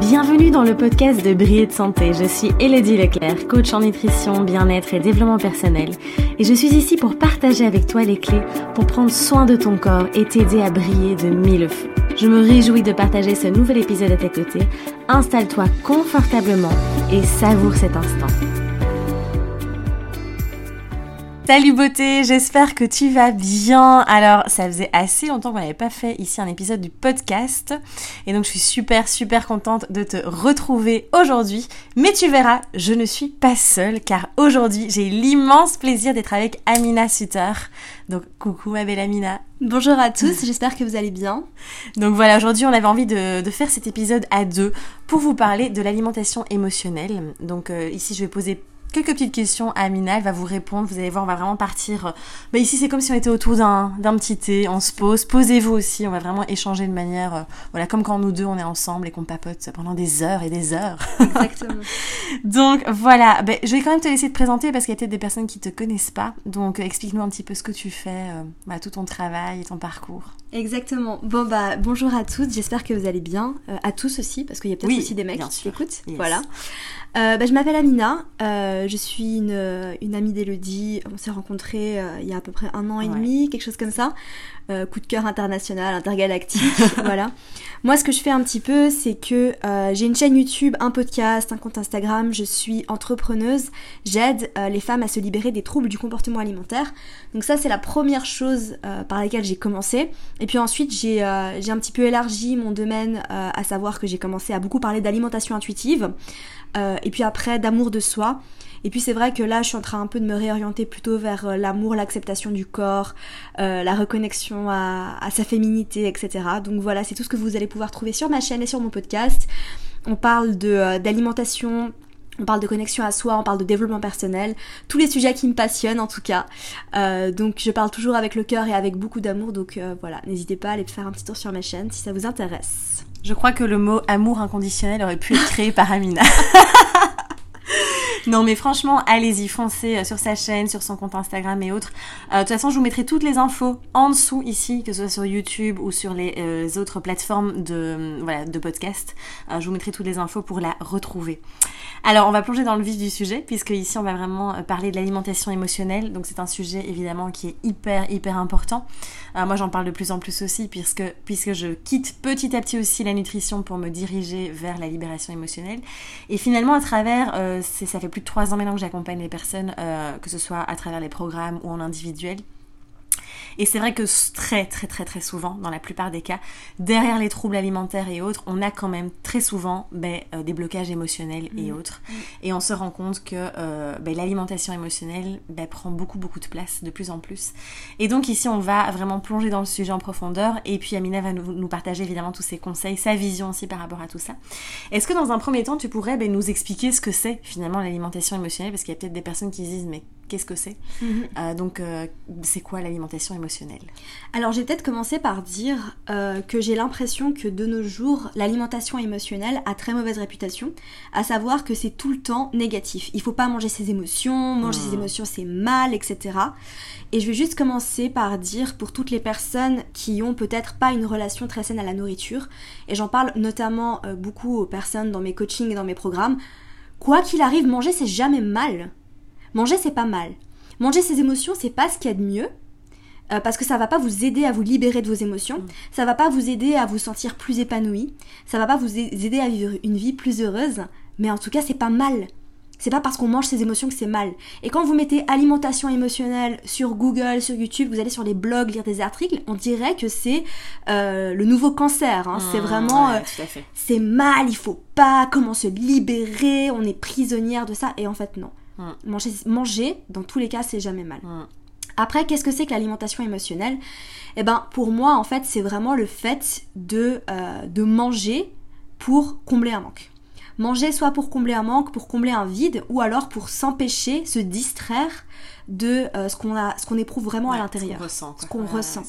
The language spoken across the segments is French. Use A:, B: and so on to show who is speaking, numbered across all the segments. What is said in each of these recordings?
A: Bienvenue dans le podcast de Briller de Santé. Je suis Elodie Leclerc, coach en nutrition, bien-être et développement personnel. Et je suis ici pour partager avec toi les clés pour prendre soin de ton corps et t'aider à briller de mille feux. Je me réjouis de partager ce nouvel épisode à tes côtés. Installe-toi confortablement et savoure cet instant. Salut beauté, j'espère que tu vas bien. Alors, ça faisait assez longtemps qu'on n'avait pas fait ici un épisode du podcast. Et donc, je suis super, super contente de te retrouver aujourd'hui. Mais tu verras, je ne suis pas seule car aujourd'hui, j'ai l'immense plaisir d'être avec Amina Sutter. Donc, coucou ma belle Amina.
B: Bonjour à tous, j'espère que vous allez bien.
A: Donc voilà, aujourd'hui on avait envie de, faire cet épisode à deux pour vous parler de l'alimentation émotionnelle. Donc euh, ici je vais poser quelques petites questions à Amina, elle va vous répondre, vous allez voir, on va vraiment partir. Euh, bah ici c'est comme si on était autour d'un, d'un petit thé, on se pose, posez-vous aussi, on va vraiment échanger de manière, euh, voilà, comme quand nous deux on est ensemble et qu'on papote pendant des heures et des heures.
B: Exactement.
A: donc voilà, bah, je vais quand même te laisser te présenter parce qu'il y a peut-être des personnes qui te connaissent pas, donc euh, explique-nous un petit peu ce que tu fais, bah, tout ton travail et ton parcours.
B: Exactement. Bon bah bonjour à tous, j'espère que vous allez bien, à tous aussi parce qu'il y a peut-être aussi des mecs qui écoutent. Voilà. Euh, bah, je m'appelle Amina, euh, je suis une, une amie d'Elodie, on s'est rencontrés euh, il y a à peu près un an et demi, quelque chose comme ça. Euh, coup de cœur international, intergalactique, voilà. Moi, ce que je fais un petit peu, c'est que euh, j'ai une chaîne YouTube, un podcast, un compte Instagram, je suis entrepreneuse, j'aide euh, les femmes à se libérer des troubles du comportement alimentaire. Donc ça, c'est la première chose par laquelle j'ai commencé. Et puis ensuite, j'ai un petit peu élargi mon domaine, à savoir que j'ai commencé à beaucoup parler d'alimentation intuitive, et puis après d'amour de soi. Et puis c'est vrai que là, je suis en train un peu de me réorienter plutôt vers euh, l'amour, l'acceptation du corps, euh, la reconnexion à, sa féminité, etc. Donc voilà, c'est tout ce que vous allez pouvoir trouver sur ma chaîne et sur mon podcast. On parle euh, d'alimentation, on parle de connexion à soi, on parle de développement personnel, tous les sujets qui me passionnent en tout cas. donc je parle toujours avec le cœur et avec beaucoup d'amour, donc voilà, n'hésitez pas à aller faire un petit tour sur ma chaîne si ça vous intéresse.
A: Je crois que le mot amour inconditionnel aurait pu être créé par Amina. non, mais franchement, allez-y, foncez euh, sur sa chaîne, sur son compte Instagram et autres. Euh, de toute façon, je vous mettrai toutes les infos en dessous ici, que ce soit sur YouTube ou sur les, euh, autres plateformes de, voilà, podcast. je vous mettrai toutes les infos pour la retrouver. Alors, on va plonger dans le vif du sujet, puisque ici, on va vraiment parler de l'alimentation émotionnelle. Donc, c'est un sujet évidemment qui est hyper, hyper important. moi, j'en parle de plus en plus aussi, puisque, puisque je quitte petit à petit aussi la nutrition pour me diriger vers la libération émotionnelle. Et finalement, à travers, ça fait plus de trois ans maintenant que j'accompagne les personnes, euh, que ce soit à travers les programmes ou en individuel. Et c'est vrai que très très très très souvent, dans la plupart des cas, derrière les troubles alimentaires et autres, on a quand même très souvent ben, euh, des blocages émotionnels et mm. autres. Et on se rend compte que euh, ben, l'alimentation émotionnelle ben, prend beaucoup beaucoup de place de plus en plus. Et donc ici, on va vraiment plonger dans le sujet en profondeur. Et puis Amina va nous, partager évidemment tous ses conseils, sa vision aussi par rapport à tout ça. Est-ce que dans un premier temps, tu pourrais nous expliquer ce que c'est finalement l'alimentation émotionnelle? Parce qu'il y a peut-être des personnes qui disent mais qu'est-ce que c'est. Mhm. Euh, donc, euh, c'est quoi l'alimentation émotionnelle?
B: Alors, j'ai peut-être commencé par dire euh, que j'ai l'impression que de nos jours, l'alimentation émotionnelle a très mauvaise réputation, à savoir que c'est tout le temps négatif. Il faut pas manger ses émotions, manger ses hmm. émotions c'est mal, etc. Et je vais juste commencer par dire pour toutes les personnes qui ont peut-être pas une relation très saine à la nourriture, et j'en parle notamment beaucoup aux personnes dans mes coachings et dans mes programmes, quoi qu'il arrive, manger c'est jamais mal. Manger, c'est pas mal. Manger ses émotions, c'est pas ce qu'il y a de mieux. Euh, parce que ça va pas vous aider à vous libérer de vos émotions, mm. ça va pas vous aider à vous sentir plus épanoui, ça va pas vous aider à vivre une vie plus heureuse, mais en tout cas c'est pas mal. C'est pas parce qu'on mange ses émotions que c'est mal. Et quand vous mettez alimentation émotionnelle sur Google, sur YouTube, vous allez sur les blogs lire des articles, on dirait que c'est euh, le nouveau cancer. Hein. c'est mm, vraiment, euh, c'est mal, il faut pas, comment se libérer, on est prisonnière de ça. Et en fait non. Manger, manger, dans tous les cas, c'est jamais mal. Après, qu'est-ce que c'est que l'alimentation émotionnelle? Eh ben, pour moi, en fait, c'est vraiment le fait de, euh, de manger pour combler un manque. Manger soit pour combler un manque, pour combler un vide, ou alors pour s'empêcher, se distraire de euh, ce qu'on a, ce qu'on éprouve vraiment à l'intérieur,
A: ce qu'on ressent.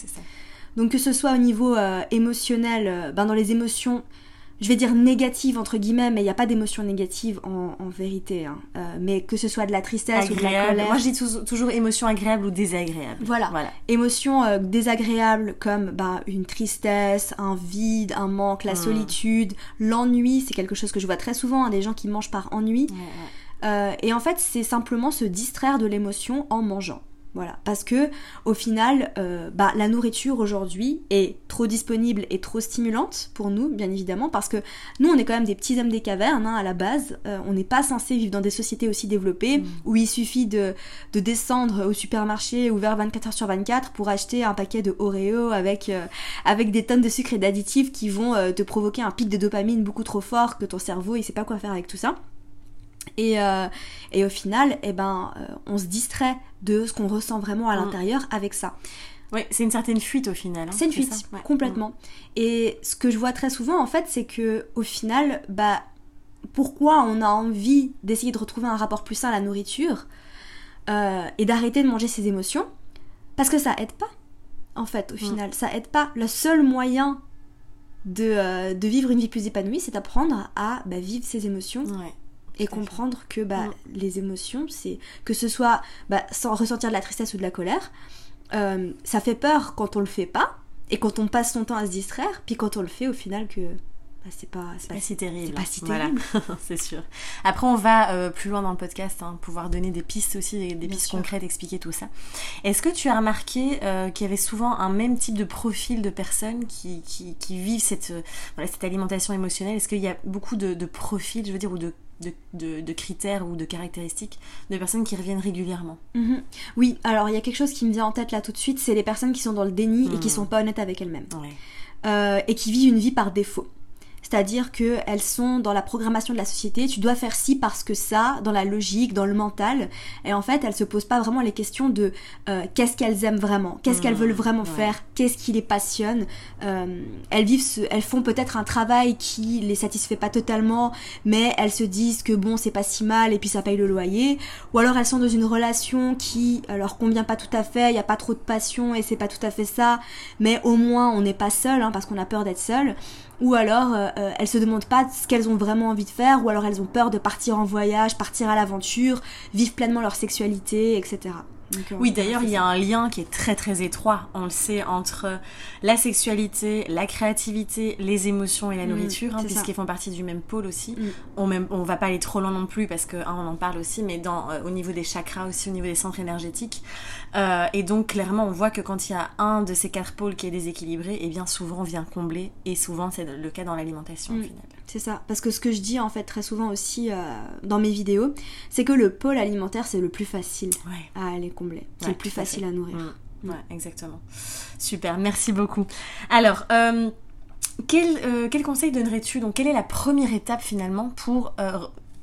B: Donc que ce soit au niveau euh, émotionnel, ben dans les émotions, je vais dire négative entre guillemets, mais il n'y a pas d'émotion négative en, en vérité. hein. Euh, mais que ce soit de la tristesse ou de la colère.
A: Moi, je dis tou- toujours émotion agréable ou désagréable.
B: Voilà.
A: Voilà.
B: Émotions euh, désagréables comme bah, une tristesse, un vide, un manque, la
A: Mm.
B: solitude, l'ennui, c'est quelque chose que je vois très souvent, hein, des gens qui mangent par ennui. Euh, et en fait, c'est simplement se distraire de l'émotion en mangeant. Voilà, parce que au final, euh, bah, la nourriture aujourd'hui est trop disponible et trop stimulante pour nous, bien évidemment, parce que nous, on est quand même des petits hommes des cavernes hein, à la base. Euh, on n'est pas censé vivre dans des sociétés aussi développées
A: Mm.
B: où il suffit de, de descendre au supermarché ouvert 24 heures sur 24 pour acheter un paquet de Oreo avec, euh, avec des tonnes de sucre et d'additifs qui vont te provoquer un pic de dopamine beaucoup trop fort que ton cerveau il sait pas quoi faire avec tout ça. Et, euh, et au final, eh ben, euh, on se distrait de ce qu'on ressent vraiment à
A: Mm.
B: l'intérieur avec ça.
A: Ouais, c'est une certaine fuite au final. hein,
B: C'est une fuite,
A: ça Ouais.
B: complètement. Et ce que je vois très souvent, en fait, c'est que au final, bah, pourquoi on a envie d'essayer de retrouver un rapport plus sain à la nourriture euh, et d'arrêter de manger ses émotions? Parce que ça aide pas, en fait, au
A: Mm.
B: final. Ça aide pas. Le seul moyen de, de vivre une vie plus épanouie, c'est d'apprendre à bah, vivre ses émotions
A: Ouais.
B: Et comprendre que bah,
A: Mm.
B: les émotions, c'est que ce soit bah, sans ressentir de la tristesse ou de la colère, euh, ça fait peur quand on le fait pas et quand on passe son temps à se distraire, puis quand on le fait au final que bah, c'est pas pas
A: pas si terrible.
B: c'est pas si
A: Voilà.
B: terrible.
A: c'est sûr. Après, on va euh, plus loin dans le podcast, hein, pouvoir donner des pistes aussi, des, pistes
B: sûr.
A: concrètes, expliquer tout ça. Est-ce que tu as remarqué euh, qu'il y avait souvent un même type de profil de personnes qui, qui, qui vivent cette, euh, voilà, cette alimentation émotionnelle? Est-ce qu'il y a beaucoup de, de profils, je veux dire, ou de, de, de- de critères ou de caractéristiques de personnes qui reviennent régulièrement
B: Mhm. Oui, alors il y a quelque chose qui me vient en tête là tout de suite, c'est les personnes qui sont dans le déni et qui
A: Mm.
B: sont pas honnêtes avec elles-mêmes.
A: Ouais.
B: Euh, et qui vivent une vie par défaut. C'est-à-dire qu'elles sont dans la programmation de la société, tu dois faire ci parce que ça, dans la logique, dans le mental. Et en fait, elles se posent pas vraiment les questions de euh, qu'est-ce qu'elles aiment vraiment, qu'est-ce qu'elles
A: Mmh,
B: veulent vraiment
A: ouais.
B: faire, qu'est-ce qui les passionne? Euh, elles vivent, ce- elles font peut-être un travail qui les satisfait pas totalement, mais elles se disent que bon, c'est pas si mal et puis ça paye le loyer. Ou alors elles sont dans une relation qui leur convient pas tout à fait, il y a pas trop de passion et c'est pas tout à fait ça mais au moins on n'est pas seul hein, parce qu'on a peur d'être seul. Ou alors euh, euh, elles se demandent pas ce qu'elles ont vraiment envie de faire, ou alors elles ont peur de partir en voyage, partir à l'aventure, vivre pleinement leur sexualité, etc. Euh,
A: Oui, d'ailleurs, il y a un lien qui est très très étroit, on le sait, entre la sexualité, la créativité, les émotions et la
B: Mm,
A: nourriture, hein, puisqu'ils font partie du même pôle aussi.
B: Mm.
A: On, même, on va pas aller trop loin non plus, parce que hein, en parle aussi, mais dans, euh, au niveau des chakras aussi, au niveau des centres énergétiques. Euh, et donc, clairement, on voit que quand il y a un de ces quatre pôles qui est déséquilibré, et bien souvent on vient combler, et souvent c'est le cas dans l'alimentation
B: Mm.
A: au final.
B: C'est ça. Parce que ce que je dis en fait très souvent aussi euh, dans mes vidéos, c'est que le pôle alimentaire c'est le plus facile
A: Ouais.
B: à aller combler. C'est
A: Ouais,
B: le plus facile
A: fait.
B: à nourrir.
A: Mm. Ouais, exactement. Super, merci beaucoup. Alors, euh, quel, euh, quel conseil donnerais-tu? Donc, quelle est la première étape finalement pour,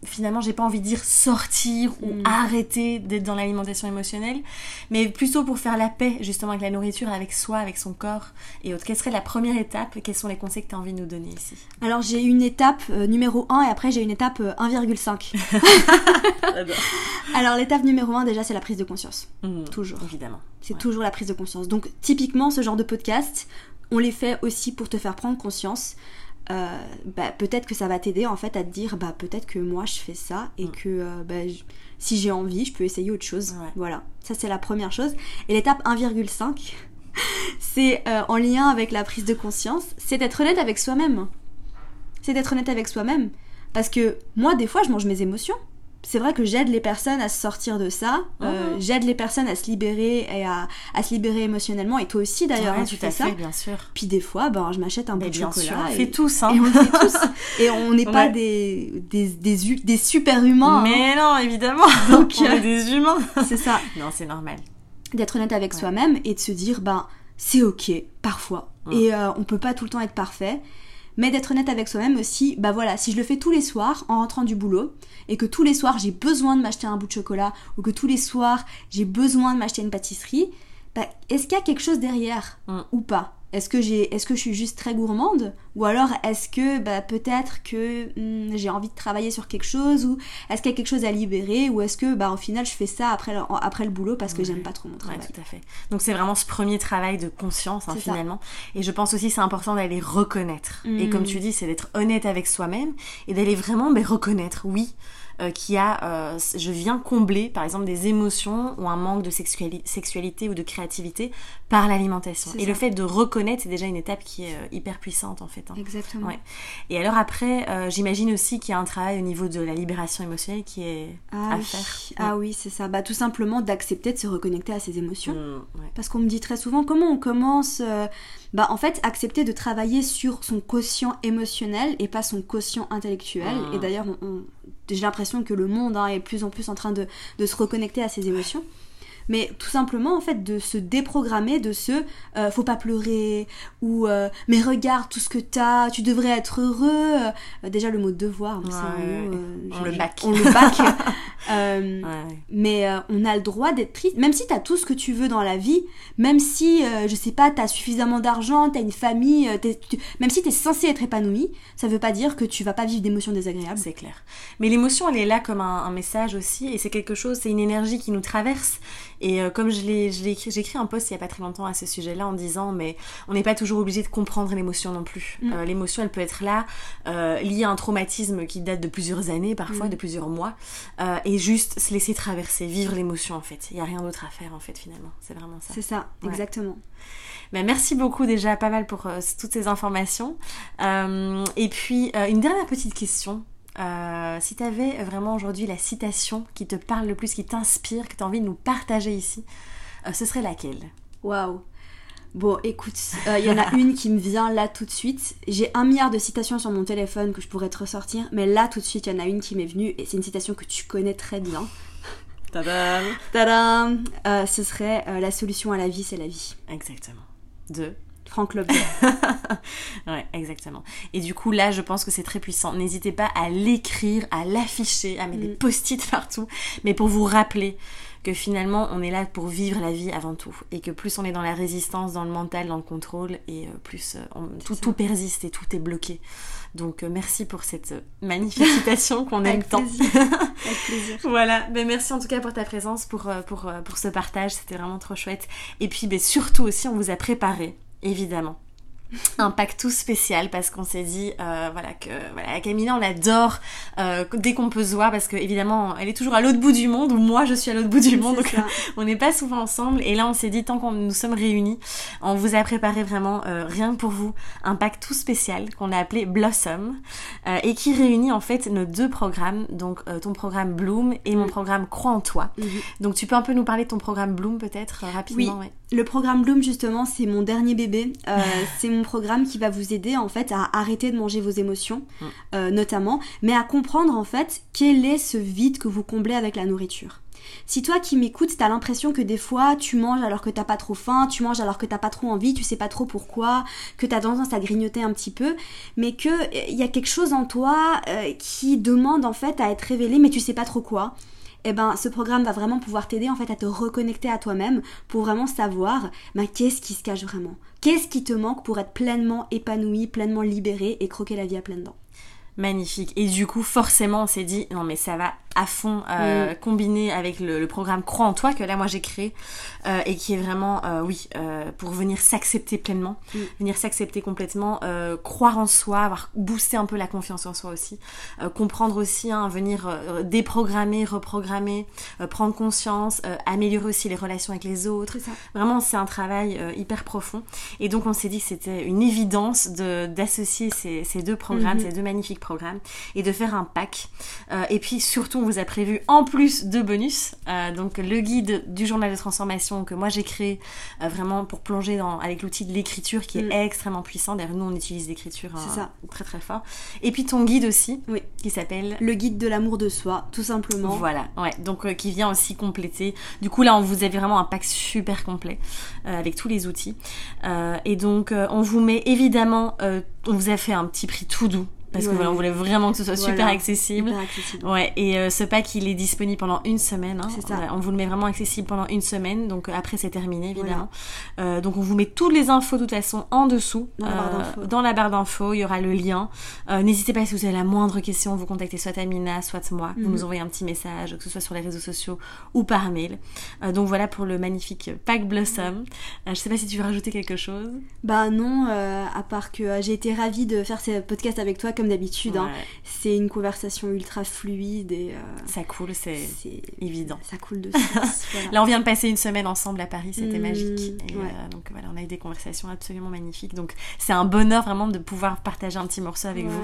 A: finalement, j'ai pas envie de dire sortir ou
B: Mm.
A: arrêter d'être dans l'alimentation émotionnelle, mais plutôt pour faire la paix justement avec la nourriture, avec soi, avec son corps et autres. Quelle serait la première étape? Quels sont les conseils que tu as envie de nous donner ici?
B: Alors j'ai une étape euh, numéro 1 et après j'ai une étape euh, 1,5. Alors l'étape numéro 1 déjà c'est la prise de conscience.
A: Mm,
B: Toujours.
A: Évidemment.
B: C'est
A: Ouais.
B: toujours la prise de conscience. Donc typiquement ce genre de podcast, on les fait aussi pour te faire prendre conscience. Euh, bah, peut-être que ça va t'aider en fait à te dire bah peut-être que moi je fais ça et
A: Mm.
B: que euh, bah, je- si j'ai envie je peux essayer autre chose.
A: Ouais.
B: Voilà, ça c'est la première chose. Et l'étape 1,5, c'est euh, en lien avec la prise de conscience, c'est d'être honnête avec soi-même. C'est d'être honnête avec soi-même. Parce que moi des fois je mange mes émotions. C'est vrai que j'aide les personnes à se sortir de ça, euh,
A: Mhm.
B: j'aide les personnes à se libérer et à, à se libérer émotionnellement, et toi aussi d'ailleurs,
A: Ouais,
B: hein, tu fais ça.
A: fait, bien sûr.
B: Puis des fois, ben, je m'achète un bout
A: Mais
B: de
A: bien sûr,
B: chocolat.
A: on
B: et,
A: fait tous, hein.
B: et on le fait tous. Et on n'est pas des, des, des, des super humains. hein.
A: Mais non, évidemment.
B: Donc,
A: on
B: euh,
A: est des humains.
B: C'est ça,
A: Non, c'est normal.
B: d'être honnête avec
A: Ouais.
B: soi-même et de se dire, ben, c'est ok, parfois.
A: Ouais.
B: Et euh, on peut pas tout le temps être parfait. Mais d'être honnête avec soi-même aussi, bah voilà, si je le fais tous les soirs en rentrant du boulot, et que tous les soirs j'ai besoin de m'acheter un bout de chocolat, ou que tous les soirs j'ai besoin de m'acheter une pâtisserie, bah, est-ce qu'il y a quelque chose derrière
A: Mm.
B: ou pas? Est-ce que j'ai, est-ce que je suis juste très gourmande, ou alors est-ce que bah, peut-être que hmm, j'ai envie de travailler sur quelque chose, ou est-ce qu'il y a quelque chose à libérer, ou est-ce que bah au final je fais ça après le, après le boulot parce que j'aime pas trop mon travail.
A: Ouais, tout à fait. Donc c'est vraiment ce premier travail de conscience hein, finalement. Et je pense aussi c'est important d'aller reconnaître. Et comme tu dis, c'est d'être honnête avec soi-même et d'aller vraiment mais, reconnaître, oui. Euh, qui a, euh, je viens combler par exemple des émotions ou un manque de sexualité ou de créativité par l'alimentation. Et le fait de reconnaître, c'est déjà une étape qui est euh, hyper puissante en fait. Hein.
B: Exactement. Ouais.
A: Et alors après, j'imagine aussi qu'il y a un travail au niveau de la libération émotionnelle qui est
B: ah,
A: à
B: oui.
A: faire.
B: Ah oui, c'est ça. Bah, tout simplement d'accepter de se reconnecter à ses émotions. Mmh, Parce qu'on me dit très souvent comment on commence bah en fait accepter de travailler sur son quotient émotionnel et pas son quotient intellectuel. Mmh. Et d'ailleurs, j'ai l'impression que le monde hein, est de plus en plus en train de, de se reconnecter à ses émotions mais tout simplement en fait de se déprogrammer de ce euh, faut pas pleurer ou euh, mais regarde tout ce que t'as, tu devrais être heureux. Euh, déjà le mot devoir, c'est
A: on le bac.
B: On le bac. Mais on a le droit d'être triste, même si t'as tout ce que tu veux dans la vie, même si je sais pas, t'as suffisamment d'argent, t'as une famille, même si t'es censé être épanoui, ça veut pas dire que tu vas pas vivre d'émotions désagréables.
A: C'est clair. Mais l'émotion elle est là comme un, un message aussi et c'est quelque chose, c'est une énergie qui nous traverse et euh, comme je l'ai, j'ai écrit un post il y a pas très longtemps à ce sujet-là en disant, mais on n'est pas toujours obligé de comprendre l'émotion non plus. Mm. Euh, l'émotion, elle peut être là, euh, liée à un traumatisme qui date de plusieurs années, parfois mm. de plusieurs mois, et juste se laisser traverser, vivre l'émotion en fait. Il n'y a rien d'autre à faire en fait finalement. C'est vraiment ça.
B: C'est ça, exactement.
A: Ben, merci beaucoup déjà pas mal pour toutes ces informations. et puis une dernière petite question. Euh, si tu avais vraiment aujourd'hui la citation qui te parle le plus, qui t'inspire, que tu as envie de nous partager ici, euh, ce serait laquelle?
B: Waouh Bon, écoute, il euh, y en a une qui me vient là tout de suite. J'ai un milliard de citations sur mon téléphone que je pourrais te ressortir, mais là tout de suite, il y en a une qui m'est venue et c'est une citation que tu connais très bien.
A: Tadam
B: Tadam Ce serait La solution à la vie, c'est la vie.
A: Exactement. De
B: Franck Lobby.
A: ouais, exactement. Et du coup, là, je pense que c'est très puissant. N'hésitez pas à l'écrire, à l'afficher, à mettre des mm. post-it partout, mais pour vous rappeler que finalement, on est là pour vivre la vie avant tout. Et que plus on est dans la résistance, dans le mental, dans le contrôle, et euh, plus euh, tout, tout, persiste et tout est bloqué. Donc, euh, merci pour cette magnifique citation qu'on aime tant.
B: Avec plaisir.
A: voilà. Ben, merci en tout cas pour ta présence, pour, pour, pour ce partage. C'était vraiment trop chouette. Et puis, ben, surtout aussi, on vous a préparé évidemment un pack tout spécial parce qu'on s'est dit euh, voilà que voilà Camilla on l'adore euh, dès qu'on peut se voir parce que évidemment elle est toujours à l'autre bout du monde ou moi je suis à l'autre bout du monde donc on n'est pas souvent ensemble et là on s'est dit tant qu'on nous sommes réunis on vous a préparé vraiment euh, rien que pour vous un pack tout spécial qu'on a appelé Blossom et qui réunit en fait nos deux programmes donc ton programme Bloom et mon mm. programme Crois en toi mm-hmm. donc tu peux un peu nous parler de ton programme Bloom peut-être rapidement
B: oui. Le programme Bloom justement c'est mon dernier bébé c'est mon programme qui va vous aider en fait à arrêter de manger vos émotions, mm. euh, notamment, mais à comprendre en fait quel est ce vide que vous comblez avec la nourriture. Si toi qui m'écoutes, t'as l'impression que des fois tu manges alors que t'as pas trop faim, tu manges alors que t'as pas trop envie, tu sais pas trop pourquoi, que t'as tendance à grignoter un petit peu, mais que il y a quelque chose en toi euh, qui demande en fait à être révélé, mais tu sais pas trop quoi eh ben ce programme va vraiment pouvoir t'aider en fait à te reconnecter à toi-même pour vraiment savoir ben, qu'est-ce qui se cache vraiment. Qu'est-ce qui te manque pour être pleinement épanoui, pleinement libéré et croquer la vie à pleines dents.
A: Magnifique. Et du coup, forcément, on s'est dit, non mais ça va à fond euh, mm. combiné avec le, programme Croix en toi que là moi j'ai créé euh, et qui est vraiment euh, oui pour venir s'accepter pleinement mm. venir s'accepter complètement croire en soi avoir boosté un peu la confiance en soi aussi comprendre aussi hein, venir déprogrammer reprogrammer prendre conscience améliorer aussi les relations avec les autres vraiment c'est un travail hyper profond et donc on s'est dit que c'était une évidence de d'associer ces, ces, deux programmes mm-hmm. ces deux magnifiques programmes et de faire un pack et puis surtout on vous a prévu en plus de bonus, euh, donc le guide du journal de transformation que moi j'ai créé euh, vraiment pour plonger dans, avec l'outil de l'écriture qui est mm. extrêmement puissant. D'ailleurs, nous on utilise l'écriture euh, très très fort. Et puis ton guide aussi,
B: oui.
A: qui s'appelle
B: Le guide de l'amour de soi, tout simplement.
A: Voilà, ouais, donc qui vient aussi compléter. Du coup là, on vous avez vraiment un pack super complet avec tous les outils. et donc on vous met évidemment, on vous a fait un petit prix tout doux parce que
B: Ouais.
A: voilà, on voulait vraiment que ce soit super accessible.
B: Accessible.
A: Ouais, et euh, ce pack il est disponible pendant une semaine. hein.
B: C'est ça.
A: On, vous le met vraiment accessible pendant une semaine, donc euh, après c'est terminé évidemment. Euh, donc on vous met toutes les infos de toute façon en dessous.
B: Dans la barre
A: Euh, la barre d'infos, il y aura le lien. N'hésitez pas si vous avez la moindre question, vous contactez soit Amina, soit moi. Vous
B: Mhm.
A: nous envoyez un petit message, que ce soit sur les réseaux sociaux ou par mail. Donc voilà pour le magnifique pack Blossom. Euh, je sais pas si tu veux rajouter quelque chose.
B: Bah non, à part que j'ai été ravie de faire ces podcasts avec toi comme d'habitude. hein. C'est une conversation ultra fluide et euh,
A: ça coule, c'est évident.
B: Ça coule de voilà.
A: Là, on vient de passer une semaine ensemble à Paris, c'était
B: Mm,
A: magique. Et,
B: ouais.
A: euh, donc voilà, on a eu des conversations absolument magnifiques. Donc c'est un bonheur vraiment de pouvoir partager un petit morceau avec vous.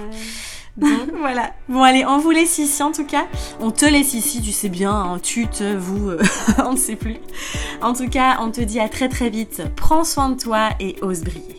A: Donc voilà. Bon allez, on vous laisse ici en tout cas. On te laisse ici, tu sais bien, hein, tu, te, vous, euh, on ne sait plus. En tout cas, on te dit à très très vite. Prends soin de toi et ose briller.